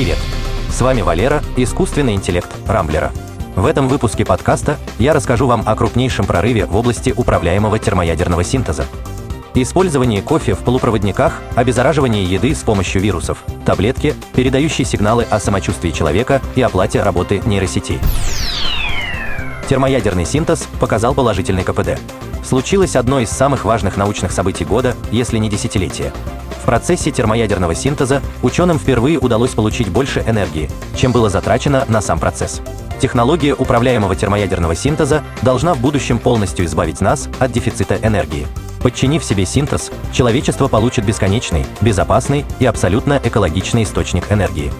Привет! С вами Валера, искусственный интеллект Рамблера. В этом выпуске подкаста я расскажу вам о крупнейшем прорыве в области управляемого термоядерного синтеза. Использование кофе в полупроводниках, обеззараживание еды с помощью вирусов, таблетки, передающие сигналы о самочувствии человека и оплате работы нейросетей. Термоядерный синтез показал положительный КПД. Случилось одно из самых важных научных событий года, если не десятилетия. Процессе термоядерного синтеза ученым впервые удалось получить больше энергии, чем было затрачено на сам процесс. Технология управляемого термоядерного синтеза должна в будущем полностью избавить нас от дефицита энергии. Подчинив себе синтез, человечество получит бесконечный, безопасный и абсолютно экологичный источник энергии.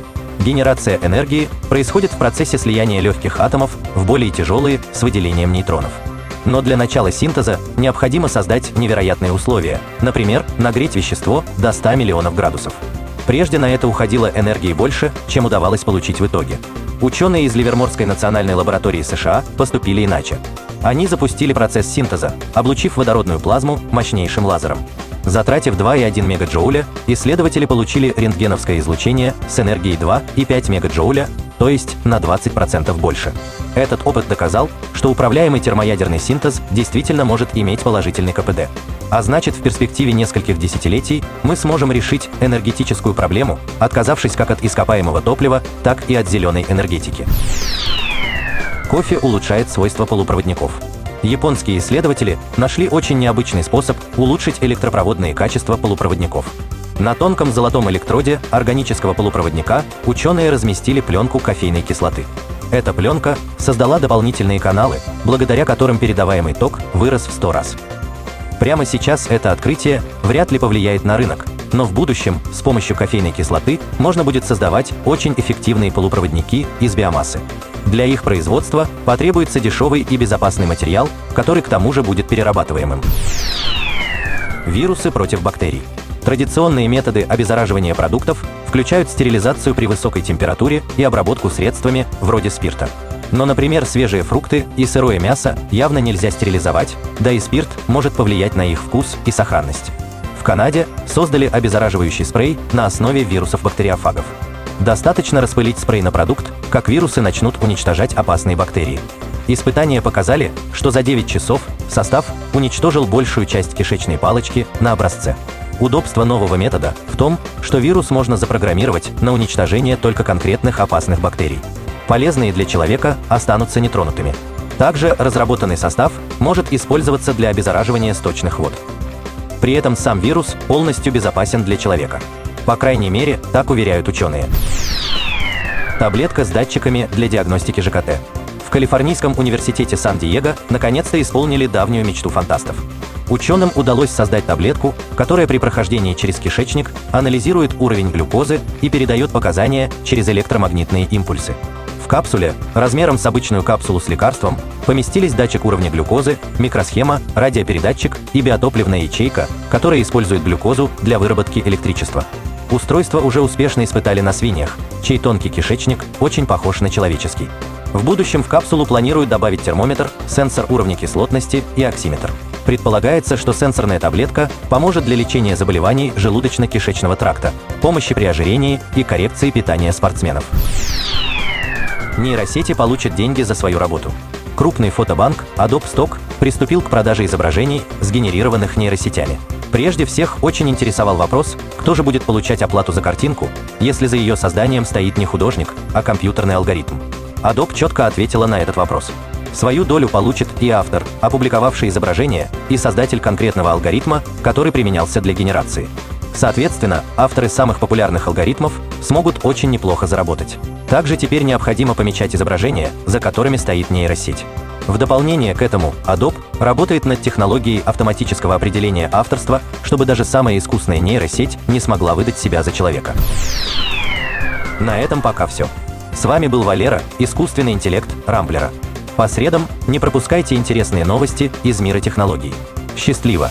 Генерация энергии происходит в процессе слияния легких атомов в более тяжелые с выделением нейтронов. Но для начала синтеза необходимо создать невероятные условия, например, нагреть вещество до 100 миллионов градусов. Прежде на это уходило энергии больше, чем удавалось получить в итоге. Ученые из Ливерморской национальной лаборатории США поступили иначе. Они запустили процесс синтеза, облучив водородную плазму мощнейшим лазером. Затратив 2,1 мегаджоуля, исследователи получили рентгеновское излучение с энергией 2,5 мегаджоуля, то есть на 20% больше. Этот опыт доказал, что управляемый термоядерный синтез действительно может иметь положительный КПД. А значит, в перспективе нескольких десятилетий мы сможем решить энергетическую проблему, отказавшись как от ископаемого топлива, так и от зеленой энергетики. Кофе улучшает свойства полупроводников. Японские исследователи нашли очень необычный способ улучшить электропроводные качества полупроводников. На тонком золотом электроде органического полупроводника ученые разместили пленку кофейной кислоты. Эта пленка создала дополнительные каналы, благодаря которым передаваемый ток вырос в 100 раз. Прямо сейчас это открытие вряд ли повлияет на рынок, но в будущем с помощью кофейной кислоты можно будет создавать очень эффективные полупроводники из биомассы. Для их производства потребуется дешевый и безопасный материал, который к тому же будет перерабатываемым. Вирусы против бактерий. Традиционные методы обеззараживания продуктов включают стерилизацию при высокой температуре и обработку средствами вроде спирта. Но, например, свежие фрукты и сырое мясо явно нельзя стерилизовать, да и спирт может повлиять на их вкус и сохранность. В Канаде создали обеззараживающий спрей на основе вирусов-бактериофагов. Достаточно распылить спрей на продукт, как вирусы начнут уничтожать опасные бактерии. Испытания показали, что за 9 часов состав уничтожил большую часть кишечной палочки на образце. Удобство нового метода в том, что вирус можно запрограммировать на уничтожение только конкретных опасных бактерий полезные для человека, останутся нетронутыми. Также разработанный состав может использоваться для обеззараживания сточных вод. При этом сам вирус полностью безопасен для человека. По крайней мере, так уверяют ученые. Таблетка с датчиками для диагностики ЖКТ. В Калифорнийском университете Сан-Диего наконец-то исполнили давнюю мечту фантастов. Ученым удалось создать таблетку, которая при прохождении через кишечник анализирует уровень глюкозы и передает показания через электромагнитные импульсы капсуле, размером с обычную капсулу с лекарством, поместились датчик уровня глюкозы, микросхема, радиопередатчик и биотопливная ячейка, которая использует глюкозу для выработки электричества. Устройство уже успешно испытали на свиньях, чей тонкий кишечник очень похож на человеческий. В будущем в капсулу планируют добавить термометр, сенсор уровня кислотности и оксиметр. Предполагается, что сенсорная таблетка поможет для лечения заболеваний желудочно-кишечного тракта, помощи при ожирении и коррекции питания спортсменов нейросети получат деньги за свою работу. Крупный фотобанк Adobe Stock приступил к продаже изображений, сгенерированных нейросетями. Прежде всех очень интересовал вопрос, кто же будет получать оплату за картинку, если за ее созданием стоит не художник, а компьютерный алгоритм. Adobe четко ответила на этот вопрос. Свою долю получит и автор, опубликовавший изображение, и создатель конкретного алгоритма, который применялся для генерации. Соответственно, авторы самых популярных алгоритмов смогут очень неплохо заработать. Также теперь необходимо помечать изображения, за которыми стоит нейросеть. В дополнение к этому Adobe работает над технологией автоматического определения авторства, чтобы даже самая искусная нейросеть не смогла выдать себя за человека. На этом пока все. С вами был Валера, искусственный интеллект Рамблера. По средам не пропускайте интересные новости из мира технологий. Счастливо!